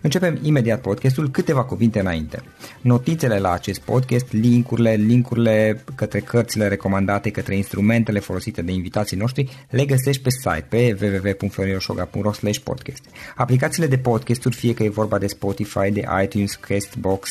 Începem imediat podcastul câteva cuvinte înainte. Notițele la acest podcast, linkurile, linkurile către cărțile recomandate, către instrumentele folosite de invitații noștri, le găsești pe site pe www.florinosoga.ro podcast. Aplicațiile de podcasturi, fie că e vorba de Spotify, de iTunes, Castbox,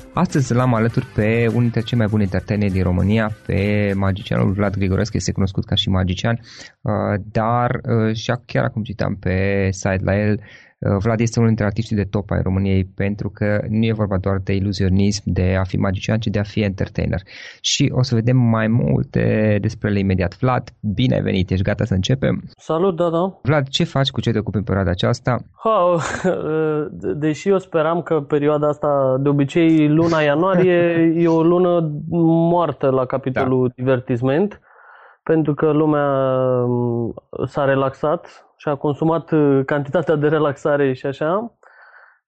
Astăzi l-am alături pe unul dintre cei mai buni entertaineri din România, pe magicianul Vlad Grigorescu, este cunoscut ca și magician, uh, dar uh, și chiar acum citam pe site la el Uh, Vlad este unul dintre artiștii de top ai României pentru că nu e vorba doar de iluzionism, de a fi magician, ci de a fi entertainer. Și o să vedem mai multe despre ele imediat. Vlad, bine ai venit, ești gata să începem? Salut, da, da. Vlad, ce faci, cu ce te ocupi în perioada aceasta? Ha, deși eu speram că perioada asta, de obicei luna ianuarie, e o lună moartă la capitolul da. divertisment, pentru că lumea mm, s-a relaxat și a consumat uh, cantitatea de relaxare și așa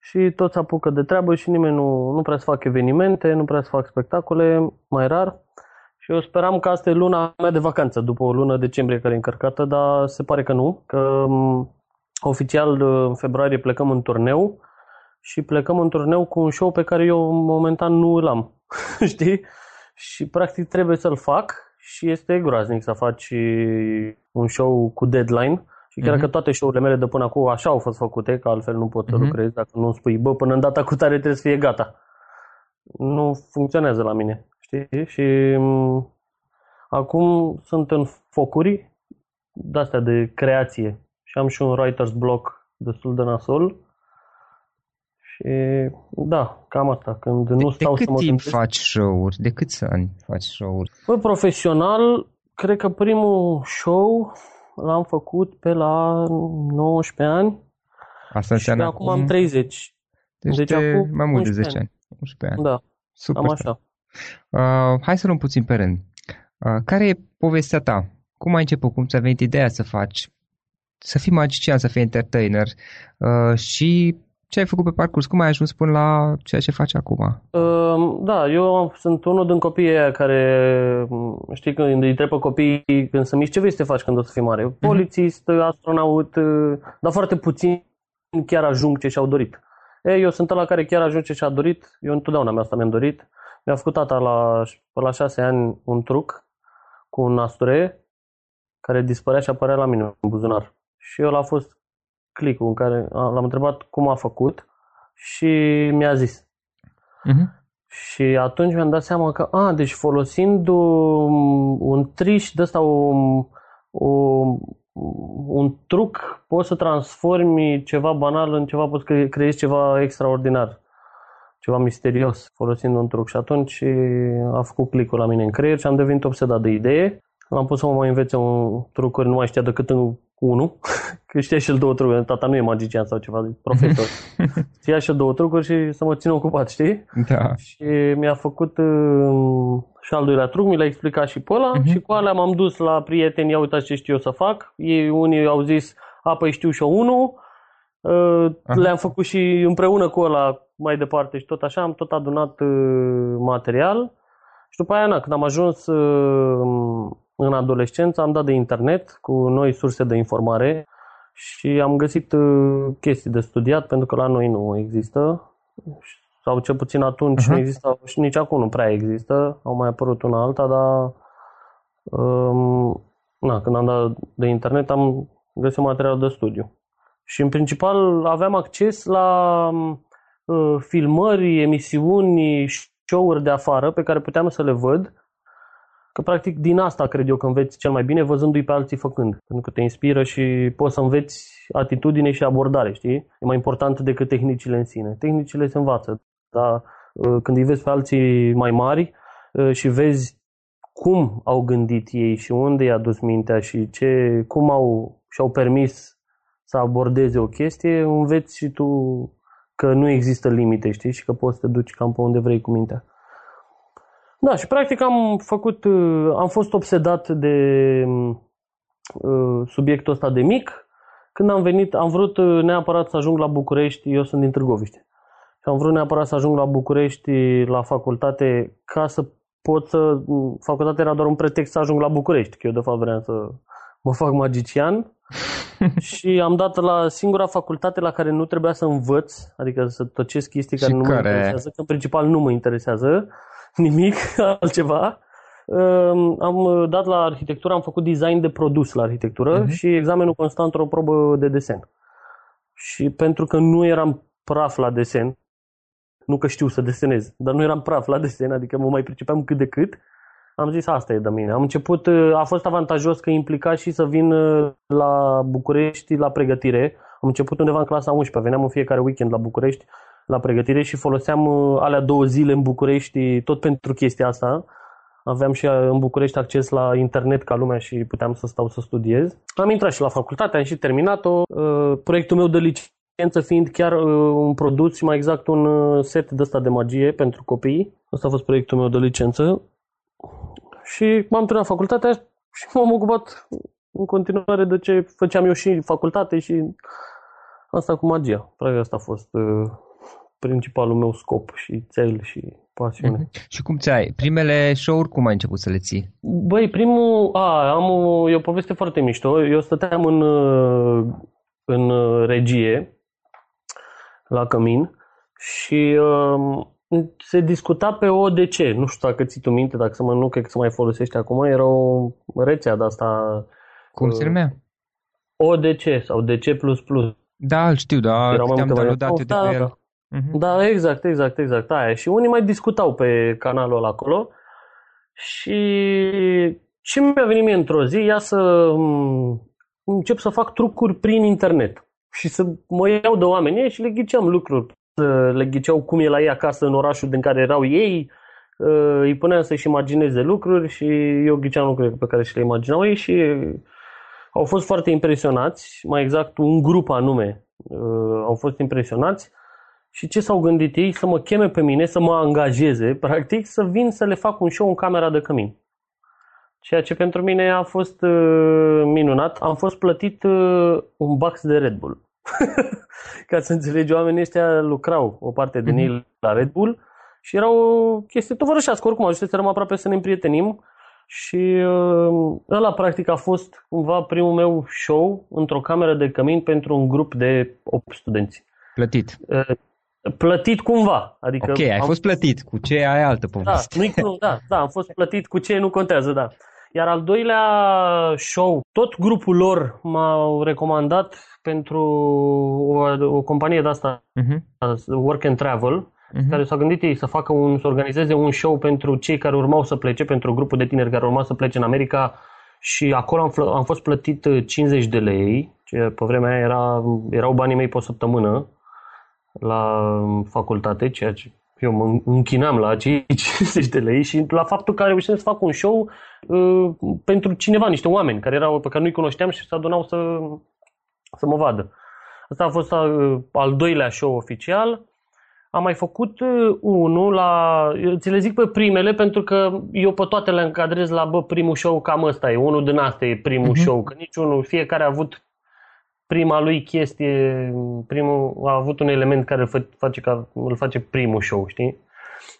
și toți apucă de treabă și nimeni nu, nu prea să fac evenimente, nu prea să fac spectacole, mai rar. Și eu speram că asta e luna mea de vacanță, după o lună decembrie care e încărcată, dar se pare că nu, că um, oficial uh, în februarie plecăm în turneu și plecăm în turneu cu un show pe care eu momentan nu îl am, știi? Și practic trebuie să-l fac și este groaznic să faci un show cu deadline și chiar uh-huh. că toate show-urile mele de până acum așa au fost făcute, că altfel nu pot să uh-huh. lucrez dacă nu spui, bă, până în data cu tare trebuie să fie gata. Nu funcționează la mine, știi? Și m- acum sunt în focuri de-astea de creație și am și un writer's block destul de nasol. Și da, cam asta. Când de, nu stau de cât să mă timp gândesc, faci show-uri? De câți ani faci show-uri? Bă, profesional, cred că primul show l-am făcut pe la 19 ani Asta și înseamnă acum am 30. Deci, deci de acum mai mult de 11 10 ani. 11 ani. Da, Super. am așa. Uh, hai să luăm puțin pe rând. Uh, care e povestea ta? Cum ai început? Cum ți-a venit ideea să faci? Să fii magician, să fii entertainer? Uh, și ce ai făcut pe parcurs? Cum ai ajuns până la ceea ce faci acum? Uh, Da, eu sunt unul din copiii aia care, știi, când îi întreb pe copiii când sunt mici, ce vrei să te faci când o să fii mare? Polițist, astronaut, uh, dar foarte puțin chiar ajung ce și-au dorit. Ei, eu sunt ăla care chiar ajung ce și-a dorit, eu întotdeauna mi asta mi-am dorit. Mi-a făcut tata la, pe la șase ani un truc cu un nasture care dispărea și apărea la mine în buzunar. Și el a fost clicul în care a- l-am întrebat cum a făcut și mi-a zis. Uh-huh. Și atunci mi-am dat seama că, a, deci folosind un, un triș de ăsta, un, un, un truc, poți să transformi ceva banal în ceva, poți să creezi ceva extraordinar, ceva misterios, folosind un truc. Și atunci a făcut clicul la mine în creier și am devenit obsedat de idee. L-am pus să mă mai învețe un trucuri, nu mai știa decât în unul, că știa și el două trucuri, tata nu e magician sau ceva, e profesor. știa și el două trucuri și să mă țină ocupat, știi? Da. Și mi-a făcut uh, și al doilea truc, mi l-a explicat și pe ăla Mhm. și cu alea m-am dus la prieteni, ia uitați ce știu eu să fac. Ei, unii au zis, a, păi știu și eu unul. Uh, Aha. le-am făcut și împreună cu ăla mai departe și tot așa, am tot adunat uh, material. Și după aia, na, când am ajuns uh, în adolescență, am dat de internet cu noi surse de informare și am găsit uh, chestii de studiat, pentru că la noi nu există sau cel puțin atunci Aha. nu exista și nici acum nu prea există, au mai apărut una alta, dar um, na, când am dat de internet am găsit material de studiu. Și în principal aveam acces la uh, filmări, emisiuni, show-uri de afară pe care puteam să le văd. Că practic din asta cred eu că înveți cel mai bine văzându-i pe alții făcând. Pentru că te inspiră și poți să înveți atitudine și abordare, știi? E mai important decât tehnicile în sine. Tehnicile se învață, dar uh, când îi vezi pe alții mai mari uh, și vezi cum au gândit ei și unde i-a dus mintea și ce, cum au și-au permis să abordeze o chestie, înveți și tu că nu există limite, știi? Și că poți să te duci cam pe unde vrei cu mintea. Da, și practic am făcut, uh, am fost obsedat de uh, subiectul ăsta de mic. Când am venit, am vrut uh, neapărat să ajung la București, eu sunt din Târgoviște. Și am vrut neapărat să ajung la București la facultate ca să pot să... Facultatea era doar un pretext să ajung la București, că eu de fapt vreau să mă fac magician. și am dat la singura facultate la care nu trebuia să învăț, adică să tăcesc chestii care Și nu mă care? interesează, că în principal nu mă interesează nimic altceva. Um, Am dat la arhitectură, am făcut design de produs la arhitectură Mhm. și examenul constant într-o probă de desen. Și pentru că nu eram praf la desen, nu că știu să desenez, dar nu eram praf la desen, adică mă mai pricepeam cât de cât, am zis asta e de mine. Am început, uh, a fost avantajos că implica și să vin uh, la București la pregătire. Am început undeva în clasa 11, veneam în fiecare weekend la București la pregătire și foloseam uh, alea două zile în București tot pentru chestia asta. Aveam și uh, în București acces la internet ca lumea și puteam să stau să studiez. Am intrat și la facultate, am și terminat-o. Uh, Proiectul meu de licență fiind chiar uh, un produs și mai exact un uh, set de ăsta de magie pentru copii. Asta a fost proiectul meu de licență. Și m-am terminat facultatea și m-am ocupat în continuare de ce făceam eu și în facultate și asta cu magia. Practic asta a fost uh, principalul meu scop și cel și pasiune. Mhm. Și cum ți-ai? Primele show-uri cum ai început să le ții? Băi, primul, a, am o, e o poveste foarte mișto. Eu stăteam în, uh, în uh, regie la cămin și uh, se discuta pe ODC, nu știu dacă ții tu minte, dacă să mă, nu cred că se mai folosește acum, era o rețea de asta. Cum se numea? ODC sau DC++. Da, îl știu, da, Erau am downloadat eu de da, pe da, el. Da. Uh-huh. Da, exact, exact, exact, aia. Și unii mai discutau pe canalul ăla acolo și și mi-a venit mie într-o zi, ia să încep să fac trucuri prin internet și să mă iau de oameni și le ghiceam lucruri. Le ghiceau cum e la ei acasă în orașul din care erau ei, ă, îi puneam să-și imagineze lucruri și eu ghiceam lucruri pe care și le imaginau ei și au fost foarte impresionați, mai exact un grup anume ă, au fost impresionați și ce s-au gândit ei? Să mă cheme pe mine, să mă angajeze, practic, să vin să le fac un show în camera de cămin. Ceea ce pentru mine a fost uh, minunat. Am fost plătit uh, un box de Red Bull. Ca să înțelegi, oamenii ăștia lucrau o parte din ei mm-hmm. la Red Bull și erau chestii tovărășească. Oricum, ajunseserăm aproape să ne împrietenim și uh, ăla practic a fost cumva primul meu show într-o cameră de cămin pentru un grup de 8 studenți. Plătit. Uh, plătit cumva. Adică ok, ai fost plătit. Cu ce ai altă poveste. Da, nu, da, da, am fost plătit cu ce nu contează, da. Iar al doilea show, tot grupul lor m-au recomandat pentru o, o companie de asta, uh-huh. Work and Travel, uh-huh. care s-au gândit ei să facă un, să organizeze un show pentru cei care urmau să plece, pentru grupul de tineri care urmau să plece în America și acolo am, am fost plătit 50 de lei, ce pe vremea aia era, erau banii mei pe o săptămână la facultate, ceea ce eu mă închinam la acei 50 de lei și la faptul că reușeam să fac un show uh, pentru cineva, niște oameni care erau, pe care nu-i cunoșteam și se adunau să, să mă vadă. Asta a fost uh, al doilea show oficial. Am mai făcut uh, unul la... Eu ți le zic pe primele pentru că eu pe toate le încadrez la bă, primul show cam ăsta e. Unul din asta e primul uh-huh. show. Că niciunul, fiecare a avut prima lui chestie, primul, a avut un element care îl face, ca, îl face primul show, știi?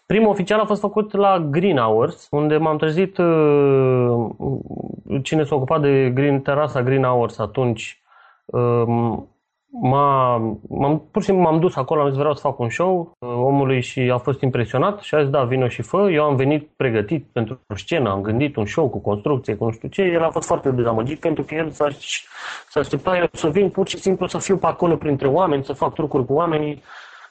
Primul oficial a fost făcut la Green Hours, unde m-am trezit, uh, cine s-a ocupat de Green, terasa Green Hours atunci, uh, m-a, m-am, pur și simplu m-am dus acolo, am zis vreau să fac un show uh, omului și a fost impresionat și a zis da, vină și fă. Eu am venit pregătit pentru scenă, am gândit un show cu construcție, cu nu știu ce. El a fost foarte dezamăgit pentru că el s-a, s-a așteptat eu să vin pur și simplu să fiu pe acolo printre oameni, să fac trucuri cu oamenii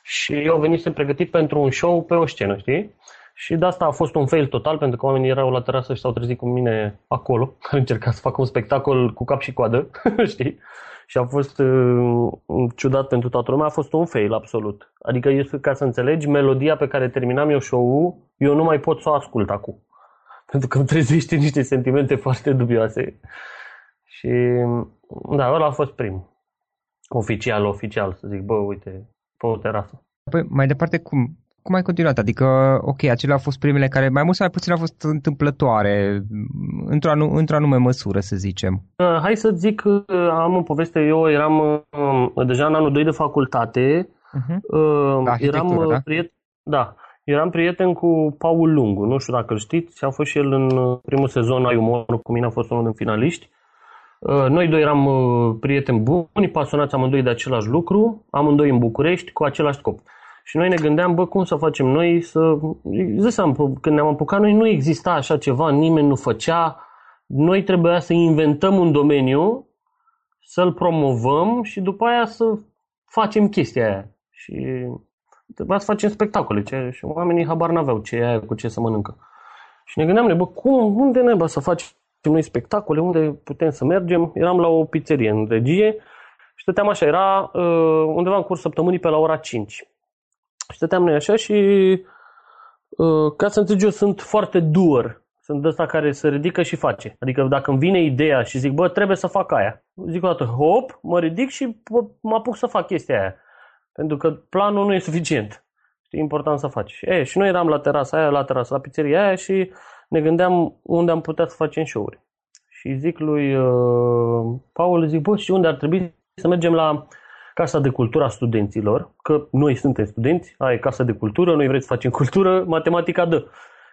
și eu venisem pregătit pentru un show pe o scenă, știi? Și de asta a fost un fail total, pentru că oamenii erau la terasă și s-au trezit cu mine acolo, care încerca să facă un spectacol cu cap și coadă, știi? Și a fost uh, ciudat pentru toată lumea, a fost un fail absolut. Adică, este, ca să înțelegi, melodia pe care terminam eu show-ul, eu nu mai pot să o ascult acum. Pentru că îmi trezește niște sentimente foarte dubioase. Și, da, ăla a fost primul. Oficial, oficial, să zic, bă, uite, pe o terasă. Păi, mai departe, cum, cum ai continuat? Adică, ok, acelea au fost primele care mai mult sau mai puțin au fost întâmplătoare, într-o, anu- într-o anume măsură, să zicem. Uh, hai să zic, uh, am o poveste, eu eram uh, deja în anul 2 de facultate, uh-huh. uh, eram da? prieten, da, eram prieten cu Paul Lungu, nu știu dacă îl știți, a fost și el în uh, primul sezon ai umor, cu mine a fost unul din finaliști. Uh, noi doi eram prieteni buni, pasionați amândoi de același lucru, amândoi în București, cu același scop. Și noi ne gândeam, bă, cum să facem noi să... Zisam, când ne-am apucat, noi nu exista așa ceva, nimeni nu făcea. Noi trebuia să inventăm un domeniu, să-l promovăm și după aia să facem chestia aia. Și trebuia să facem spectacole. Ce, și oamenii habar n-aveau ce e aia cu ce să mănâncă. Și ne gândeam, bă, cum, unde neba să facem noi spectacole, unde putem să mergem? Eram la o pizzerie în regie și stăteam așa, era uh, undeva în curs săptămânii pe la ora 5. Și stăteam noi așa și uh, ca să înțelegi, eu sunt foarte doer. Sunt de ăsta care se ridică și face. Adică dacă îmi vine ideea și zic, bă, trebuie să fac aia. Zic o dată, hop, mă ridic și mă apuc să fac chestia aia. Pentru că planul nu e suficient. E important să faci. E, și noi eram la terasa aia, la terasa, la pizzeria aia și ne gândeam unde am putea să facem show-uri. Și zic lui uh, Paul, zic, bă, și unde ar trebui să mergem la Casa de Cultură a studenților, că noi suntem studenți, ai Casa de Cultură, noi vrem să facem cultură, matematica dă.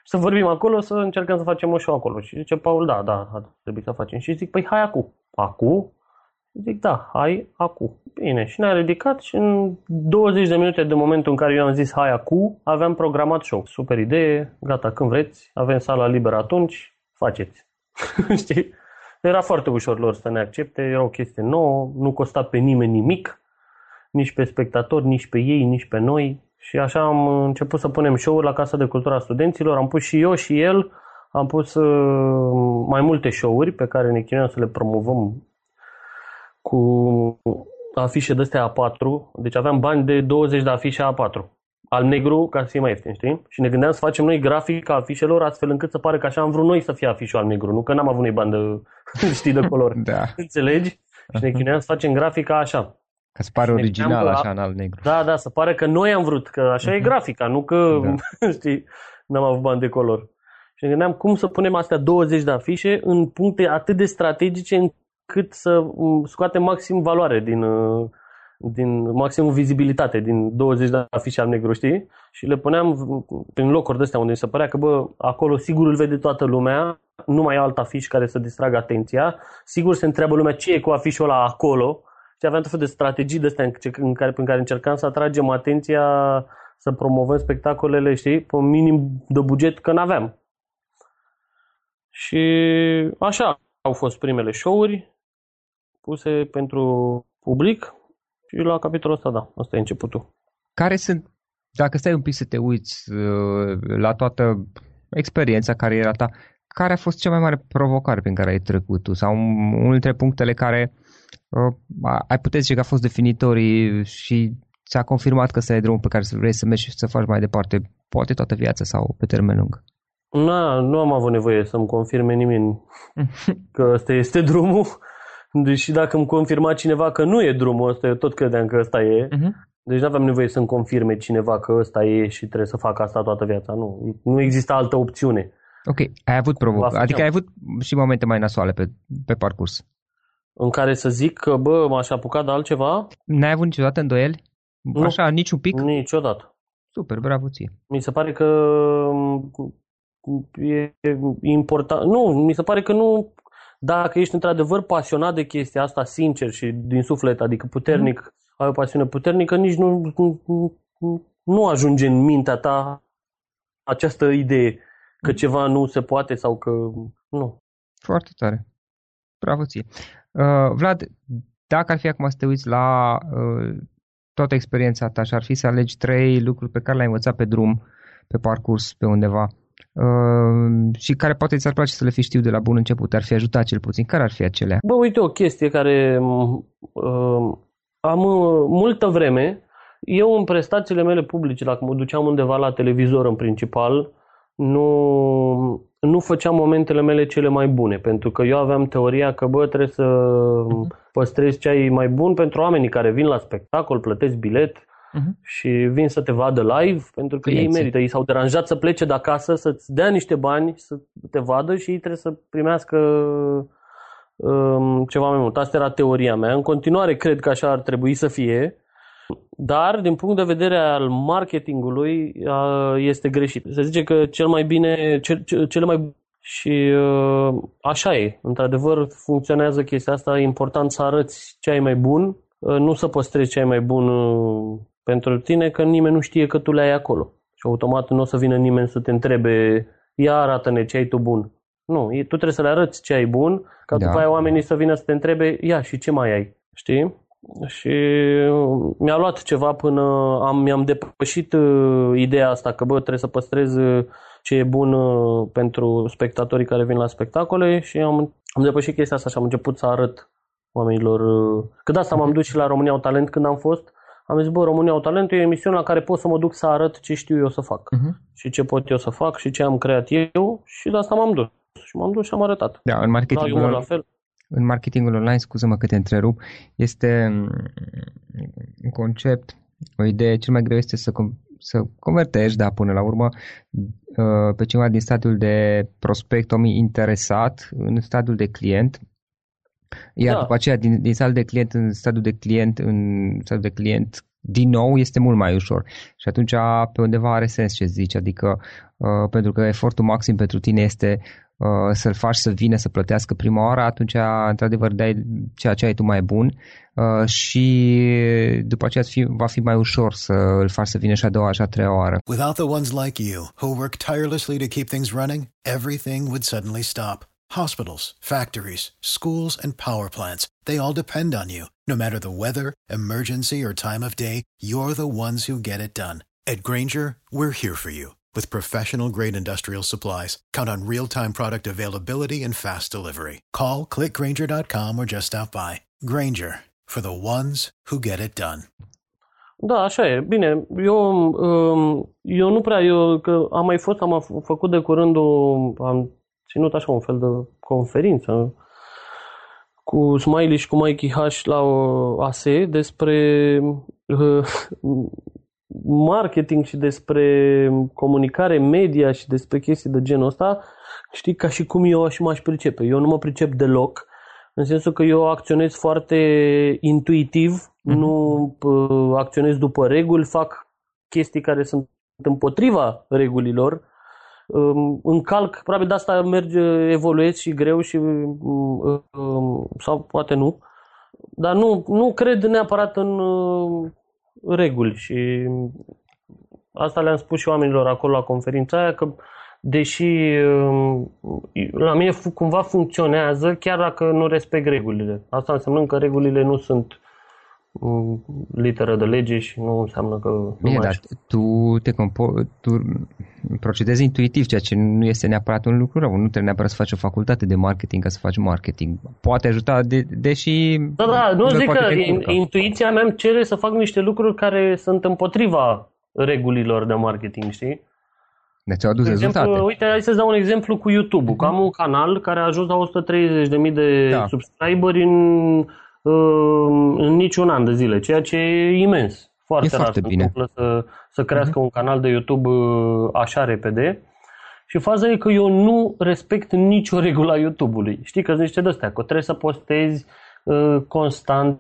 Să vorbim acolo, să încercăm să facem o show acolo. Și zice Paul, da, da, ar trebui să facem. Și zic, păi hai acum. Acum? Zic, da, hai acu. Bine, și ne-a ridicat și în 20 de minute de momentul în care eu am zis hai acu, aveam programat show. Super idee, gata, când vreți, avem sala liberă atunci, faceți. Știi? Era foarte ușor lor să ne accepte, era o chestie nouă, nu costa pe nimeni nimic, nici pe spectatori, nici pe ei, nici pe noi. Și așa am început să punem show-uri la Casa de Cultura Studenților, am pus și eu și el, am pus uh, mai multe show-uri pe care ne chinuiam să le promovăm cu afișe de astea A4, deci aveam bani de 20 de afișe A4 al negru ca să fie mai ieftin, știi? Și ne gândeam să facem noi grafica afișelor astfel încât să pare că așa am vrut noi să fie afișul al negru, nu că n-am avut noi bani de, știi, de color. da. Înțelegi? Și ne chinuiam să facem grafica așa. Ca să pare original așa în al negru. Da, da, să pare că noi am vrut, că așa uh-huh. e mhm. grafica, nu că, da. știi, n-am avut bani de color. Și ne gândeam cum să punem astea 20 de afișe în puncte atât de strategice încât să scoatem maxim valoare din, uh, din maximum vizibilitate din 20 de afișe al negru, știi? Și le puneam prin locuri de astea unde se părea că, bă, acolo sigur îl vede toată lumea, nu mai e alt afiș care să distragă atenția, sigur se întreabă lumea ce e cu afișul ăla acolo și aveam tot fel de strategii de astea în care, prin care încercam să atragem atenția, să promovăm spectacolele, știi, pe un minim de buget, că n-aveam. Și așa au fost primele show-uri puse pentru public și la capitolul ăsta, da, asta e începutul. Care sunt, dacă stai un pic să te uiți uh, la toată experiența, cariera ta, care a fost cea mai mare provocare prin care ai trecut tu? Sau unul dintre punctele care uh, ai putea zice că a fost definitorii și ți-a confirmat că ăsta e drumul pe care vrei să mergi și să faci mai departe, poate toată viața sau pe termen lung? Nu, nu am avut nevoie să-mi confirme nimeni că ăsta este drumul. Deși dacă îmi confirma cineva că nu e drumul ăsta, eu tot credeam că ăsta e. Uh-huh. Deci nu aveam nevoie să-mi confirme cineva că ăsta e și trebuie să fac asta toată viața. Nu, nu există altă opțiune. Ok, ai avut provocări, adică ai avut și momente mai nasoale pe, pe parcurs. În care să zic că, bă, m-aș apuca de altceva? N-ai avut niciodată îndoieli? Nu, Așa, nici un pic? Niciodată. Super, bravo ție. Mi se pare că mm, e important. Nu, mi se pare că nu dacă ești într-adevăr pasionat de chestia asta, sincer și din suflet, adică puternic, mm. ai o pasiune puternică, nici nu, nu, nu ajunge în mintea ta această idee că mm. ceva nu se poate sau că nu. Foarte tare. Bravo ție. Uh, Vlad, dacă ar fi acum să te uiți la uh, toată experiența ta și ar fi să alegi trei lucruri pe care le-ai învățat pe drum, pe parcurs, pe undeva, Uh, și care poate ți-ar place să le fi știu de la bun început, ar fi ajutat cel puțin. Care ar fi acelea? Bă, uite o chestie care uh, am uh, multă vreme, eu în prestațiile mele publice, dacă mă duceam undeva la televizor în principal, nu, nu făceam momentele mele cele mai bune, pentru că eu aveam teoria că, bă, trebuie să uh-huh. păstrezi ce ai mai bun pentru oamenii care vin la spectacol, plătesc bilet, uh-huh. și vin să te vadă live pentru că Clienții. ei merită. Ei s-au deranjat să plece de acasă, să-ți dea niște bani, să te vadă și ei trebuie să primească um, ceva mai mult. Asta era teoria mea. În continuare cred că așa ar trebui să fie, dar din punct de vedere al marketingului este greșit. Se zice că cel mai bine, cel, cele mai și uh, așa e. Într-adevăr funcționează chestia asta. E important să arăți ce ai mai bun, uh, nu să păstrezi ce ai mai bun uh, pentru tine că nimeni nu știe că tu le ai acolo. Și automat nu o să vină nimeni să te întrebe, ia arată-ne ce ai tu bun. Nu, tu trebuie să le arăți ce ai bun, ca da. după aia oamenii să vină să te întrebe, ia și ce mai ai, știi? Și mi-a luat ceva până am, mi-am depășit uh, ideea asta că bă, trebuie să păstrez uh, ce e bun uh, pentru spectatorii care vin la spectacole și am, am depășit chestia asta și am început să arăt oamenilor. Uh, că de asta m-am dus și la România au talent când am fost am zis, bă, România au talent, e o emisiune la care pot să mă duc să arăt ce știu eu să fac. Uh-huh. Și ce pot eu să fac și ce am creat eu și de asta m-am dus. Și m-am dus și am arătat. Da, în marketingul, la fel. În marketingul online, scuză-mă că te întrerup, este mm, un concept, o idee, cel mai greu este să, să convertești, da, până la urmă, uh, pe cineva din stadiul de prospect, om interesat, în stadiul de client, iar da. după aceea, din, din stadiul de client în stadiul de client, în stadiul de client, din nou este mult mai ușor. Și atunci pe undeva are sens ce zici, adică uh, pentru că efortul maxim pentru tine este uh, să-l faci să vină să plătească prima oară, atunci într-adevăr dai ceea ce ai tu mai bun uh, și după aceea fi, va fi mai ușor să îl faci să vină și a doua și a treia oară. Without the ones like you, who work tirelessly to keep things running, everything would suddenly stop. Hospitals, factories, schools, and power plants, they all depend on you. No matter the weather, emergency, or time of day, you're the ones who get it done. At Granger, we're here for you with professional grade industrial supplies. Count on real time product availability and fast delivery. Call clickgranger.com or just stop by. Granger for the ones who get it done. Da, așa e. Bine, eu, um, eu nu prea, eu că am mai fost, am făcut de curând o, am ținut așa un fel de conferință cu Smiley și cu Mikey H la o ASE despre uh, marketing și despre comunicare media și despre chestii de genul ăsta, știi, ca și cum eu și m-aș pricepe. Eu nu mă pricep deloc, în sensul că eu acționez foarte intuitiv, mm-hmm. nu uh, acționez după reguli, fac chestii care sunt împotriva regulilor, um, încalc, probabil de asta merge, evoluez și greu și um, um, sau poate nu, dar nu, nu cred neapărat în uh, reguli și asta le-am spus și oamenilor acolo la conferința aia că deși la mine cumva funcționează chiar dacă nu respect regulile. Asta înseamnă că regulile nu sunt literă de lege și nu înseamnă că... Bine, dar tu, te compo- tu procedezi intuitiv, ceea ce nu este neapărat un lucru rău. Nu trebuie neapărat să faci o facultate de marketing ca să faci marketing. Poate ajuta, de, deși... Da, da, nu zic că intuiția mea îmi cere să fac niște lucruri care sunt împotriva regulilor de marketing, știi? Deci au adus de exemplu, rezultate. Uite, hai să-ți dau un exemplu cu YouTube-ul. Uh-huh. am un canal care a ajuns la 130.000 de da. subscriberi în în niciun an de zile, ceea ce e imens. Foarte e rar foarte bine. să, să crească uh-huh. un canal de YouTube uh, așa repede. Și faza e că eu nu respect nicio regulă a YouTube-ului. Știi că sunt niște de-astea, că trebuie să postezi uh, constant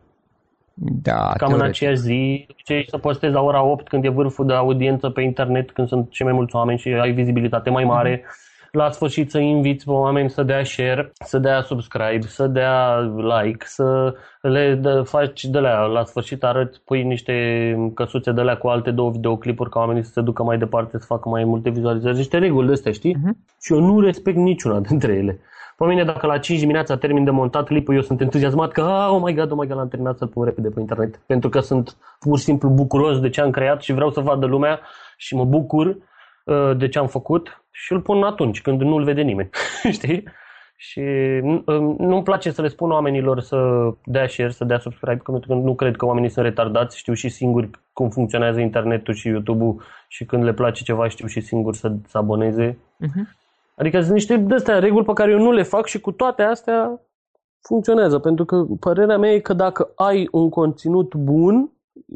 da, cam teoretic. în aceeași zi, ce să postezi la ora 8 când e vârful de audiență pe internet, când sunt cei mai mulți oameni și ai vizibilitate mai mare. Uh-huh la sfârșit să inviți pe oameni să dea share, să dea subscribe, să dea like, să le dă, faci de la la sfârșit arăți, pui niște căsuțe de la cu alte două videoclipuri ca oamenii să se ducă mai departe, să facă mai multe vizualizări, niște reguli de astea, știi? Uh-huh. Și eu nu respect niciuna dintre ele. Pe mine, dacă la 5 dimineața termin de montat clipul, eu sunt entuziasmat că, ah, oh my god, oh my god, l-am terminat să-l pun repede pe internet. Pentru că sunt pur și simplu bucuros de ce am creat și vreau să vadă lumea și mă bucur Uh, de ce am făcut și îl pun atunci, când nu-l vede nimeni. Știi? Și uh, nu-mi place să le spun oamenilor să dea share, să dea subscribe, pentru că nu cred că oamenii sunt retardați, știu și singuri cum funcționează internetul și YouTube-ul și când le place ceva știu și singuri să se aboneze. Uh-huh. Adică sunt niște de astea reguli pe care eu nu le fac și cu toate astea funcționează. Pentru că părerea mea e că dacă ai un conținut bun,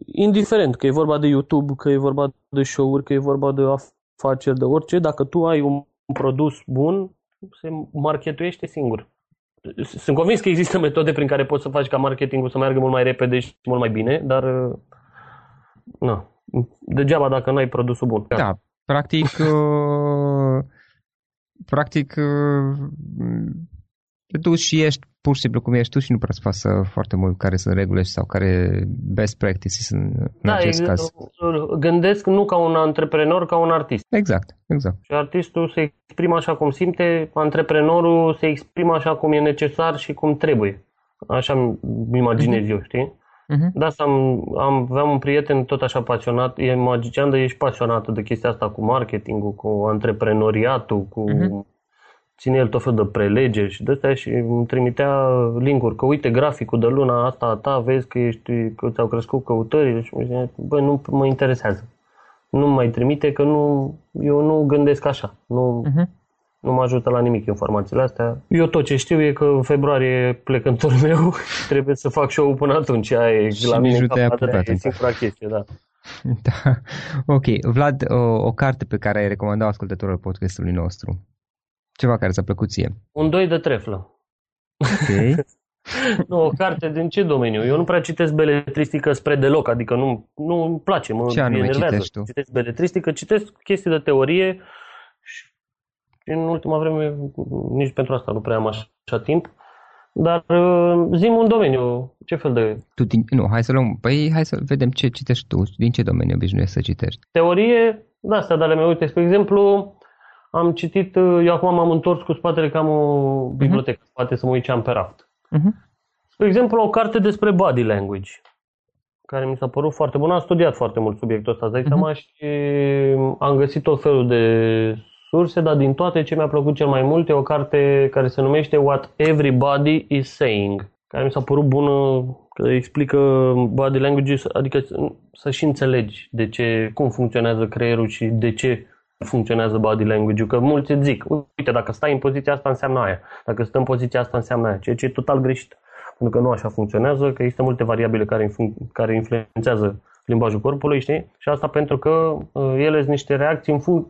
indiferent că e vorba de YouTube, că e vorba de show-uri, că e vorba de afaceri, de orice, dacă tu ai un produs bun, se marketuiește singur. Sunt convins că există metode prin care poți să faci ca marketingul să meargă mult mai repede și mult mai bine, dar nu. Degeaba dacă nu ai produsul bun. Da, practic uh, practic uh, te duci și ești pur și simplu cum ești tu și nu prea să foarte mult care sunt regulile sau care best practices în, în da, acest caz. Gândesc nu ca un antreprenor, ca un artist. Exact, exact. Și artistul se exprimă așa cum simte, antreprenorul se exprimă așa cum e necesar și cum trebuie. Așa îmi imaginez uh-huh. eu, știi? Uh-huh. De asta am, am, aveam un prieten tot așa pasionat, e magician, dar ești pasionat de chestia asta cu marketingul, cu antreprenoriatul, cu uh-huh ține el tot felul de prelegeri și de astea și îmi trimitea link-uri, că uite graficul de luna asta a ta, vezi că, ești, că ți-au crescut căutările și mi zice, băi, nu mă interesează. Nu mai trimite că nu, eu nu gândesc așa. Nu, uh-huh. nu mă ajută la nimic informațiile astea. Eu tot ce știu e că în februarie plec în turul meu trebuie să fac show până atunci. Aia e și la mine e singura chestie, da. Da. Ok. Vlad, o, o carte pe care ai recomandat ascultătorul podcastului nostru. Ceva care ți-a plăcut ție. Un doi de treflă. Ok. nu, o carte din ce domeniu? Eu nu prea citesc beletristică spre deloc, adică nu nu îmi place, mă ce anume enervează. citești tu? Citesc beletristică, citesc chestii de teorie și și în ultima vreme nici pentru asta nu prea am așa timp. Dar uh, zi un domeniu, ce fel de... Tu din, nu, hai să luăm, păi hai să vedem ce citești tu, din ce domeniu obișnuiești să citești. Teorie, da, asta, dar le uite, spre exemplu, am citit, uh, eu acum m-am întors cu spatele că am o bibliotecă, uh-huh. poate să mă uit ce am pe raft. Uh-huh. Spre exemplu, o carte despre body language, care mi s-a părut foarte bună. Am studiat foarte mult subiectul ăsta, dai uh-huh. seama, și am găsit tot felul de surse, dar din toate ce mi-a plăcut cel mai mult e o carte care se numește What Everybody is Saying, care mi s-a părut bună, că explică body language, adică să și înțelegi de ce, cum funcționează creierul și de ce funcționează body language-ul, că mulți zic, uite, dacă stai în poziția asta înseamnă aia, dacă stai în poziția asta înseamnă aia, ceea ce e total greșit, pentru că nu așa funcționează, că există multe variabile care, care influențează limbajul corpului, știi? Și asta pentru că uh, ele sunt niște reacții, în fun-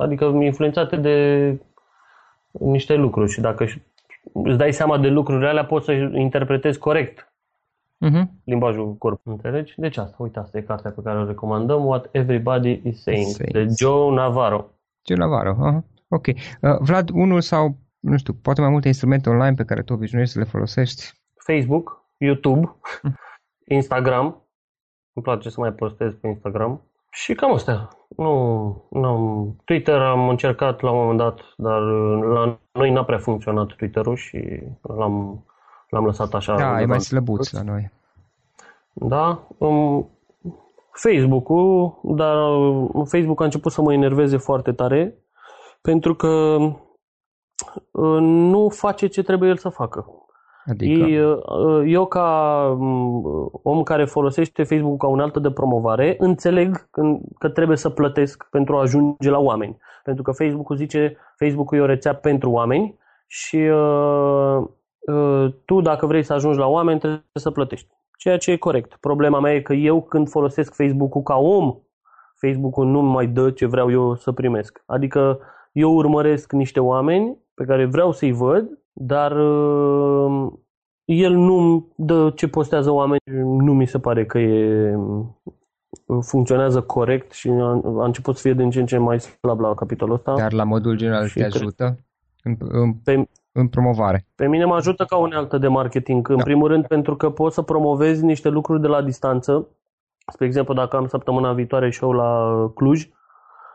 adică influențate de niște lucruri. Și dacă îți dai seama de lucrurile alea, poți să interpretezi corect uh-huh. limbajul corpului, înțelegi? Deci asta, uite, asta e cartea pe care o recomandăm, What Everybody is Saying, Saying. de Joe Navarro. Joe Navarro, uh-huh. ok. Uh, Vlad, unul sau, nu știu, poate mai multe instrumente online pe care tu obișnuiești să le folosești? Facebook, YouTube, Instagram, îmi place să mai postez pe Instagram. Și cam astea. Nu, n-am... Twitter am încercat la un moment dat, dar la noi n-a prea funcționat Twitter-ul și l-am, l-am lăsat așa. Da, e mai slăbuț la noi. Da. Um, Facebook-ul, dar Facebook a început să mă enerveze foarte tare pentru că uh, nu face ce trebuie el să facă. Adică? Uh, eu, ca mm, om care folosește Facebook ca unealtă de promovare, înțeleg că trebuie să plătesc pentru a ajunge la oameni. Pentru că Facebook-ul zice, Facebook-ul e o rețea pentru oameni și uh, uh, tu dacă vrei să ajungi la oameni trebuie să plătești. Ceea ce e corect. Problema mea e că eu când folosesc Facebook-ul ca om, Facebook-ul nu mai dă ce vreau eu să primesc. Adică eu urmăresc niște oameni pe care vreau să-i văd dar uh, el nu dă ce postează oameni, nu mi se pare că e uh, funcționează corect și a, a început să fie din ce în ce mai slab la capitolul ăsta. Dar la modul general te ajută în, în, pe, în promovare? Pe mine mă ajută ca unealtă de marketing. În da. primul rând pentru că poți să promovezi niște lucruri de la distanță. Spre exemplu, dacă am săptămâna viitoare show la Cluj,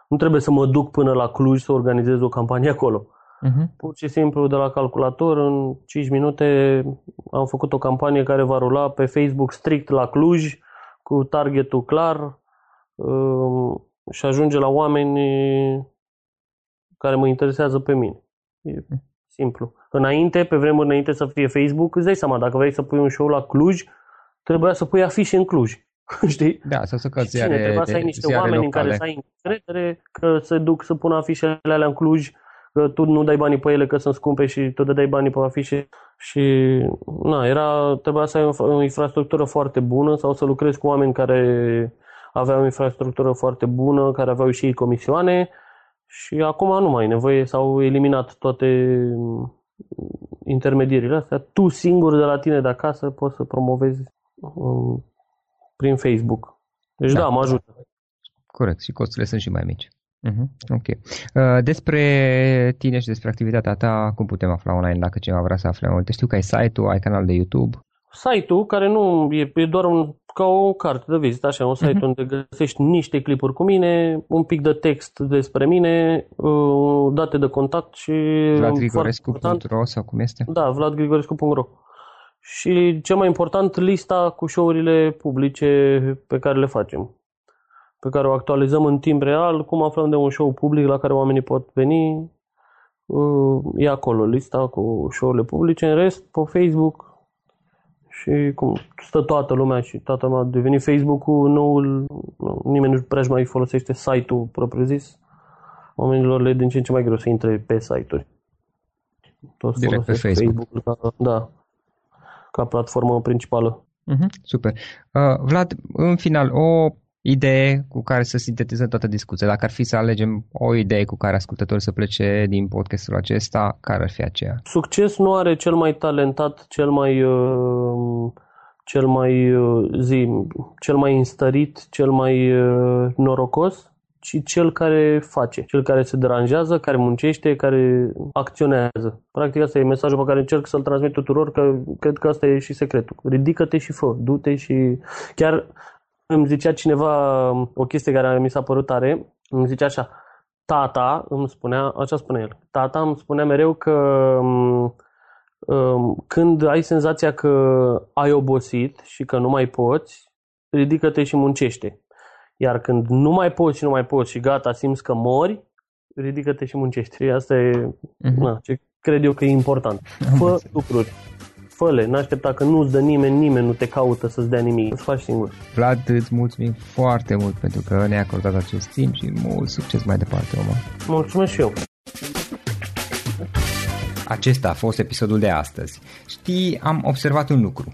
nu trebuie să mă duc până la Cluj să organizez o campanie acolo. Uh-huh. Pur și simplu de la calculator, în 5 minute am făcut o campanie care va rula pe Facebook strict la Cluj, cu targetul clar um, și ajunge la oameni care mă interesează pe mine. E simplu. Înainte, pe vremuri înainte să fie Facebook, îți dai seama, dacă vrei să pui un show la Cluj, trebuia să pui afișe în Cluj. Știi? Da, să să căți ziare, Trebuia să ai niște oameni locale. în care să ai încredere, că se duc să pună afișele alea în Cluj că tu nu dai banii pe ele că sunt scumpe și tu dai banii pe afișe și na, era, trebuia să ai o, o infrastructură foarte bună sau să lucrezi cu oameni care aveau o infrastructură foarte bună, care aveau și ei comisioane și acum nu mai e nevoie, s-au eliminat toate intermedierile astea. Tu singur de la tine de acasă poți să promovezi um, prin Facebook. Deci da, da mă ajută. Corect, și costurile sunt și mai mici. Uh-huh. Ok. Uh, despre tine și despre activitatea ta, cum putem afla online dacă cineva vrea să afle mai multe? Știu că ai site-ul, ai canal de YouTube. Site-ul, care nu e, e doar un, ca o carte de vizită, așa, un site uh-huh. unde găsești niște clipuri cu mine, un pic de text despre mine, uh, date de contact și... vladgrigorescu.ro sau cum este? Da, vladgrigorescu.ro Și cel mai important, lista cu show-urile publice pe care le facem pe care o actualizăm în timp real, cum aflăm de un show public la care oamenii pot veni, uh, e acolo lista cu show-urile publice, în rest pe Facebook și cum stă toată lumea și toată lumea a devenit Facebook-ul noul, nu, nimeni nu prea mai folosește site-ul propriu-zis, oamenilor le e din ce în ce mai greu să intre pe site-uri. Toți Direct pe Facebook. Facebook ca, da, ca platformă principală. Uh-huh, super. Uh, Vlad, în final, o idee cu care să sintetizăm toată discuția. Dacă ar fi să alegem o idee cu care ascultătorul să plece din podcastul acesta, care ar fi aceea? Succes nu are cel mai talentat, cel mai uh, cel mai uh, zi, cel mai înstărit, cel mai uh, norocos, ci cel care face, cel care se deranjează, care muncește, care acționează. Practic asta e mesajul pe care încerc să-l transmit tuturor, că cred că asta e și secretul. Ridică-te și fă, du-te și... Chiar îmi zicea cineva o chestie care mi s-a părut tare, îmi zicea așa, tata îmi spunea, așa spune el, tata îmi spunea mereu că um, um, când ai senzația că ai obosit și că nu mai poți, ridică-te și muncește. Iar când nu mai poți și nu mai poți și gata, simți că mori, ridică-te și muncește. Asta e uh-huh. na, ce cred eu că e important. Fă lucruri. Fă-le, n-aștepta că nu-ți dă nimeni, nimeni nu te caută să-ți dea nimic, îți faci singur. Vlad, îți mulțumim foarte mult pentru că ne-ai acordat acest timp și mult succes mai departe, Omar. Mulțumesc și eu. Acesta a fost episodul de astăzi. Știi, am observat un lucru.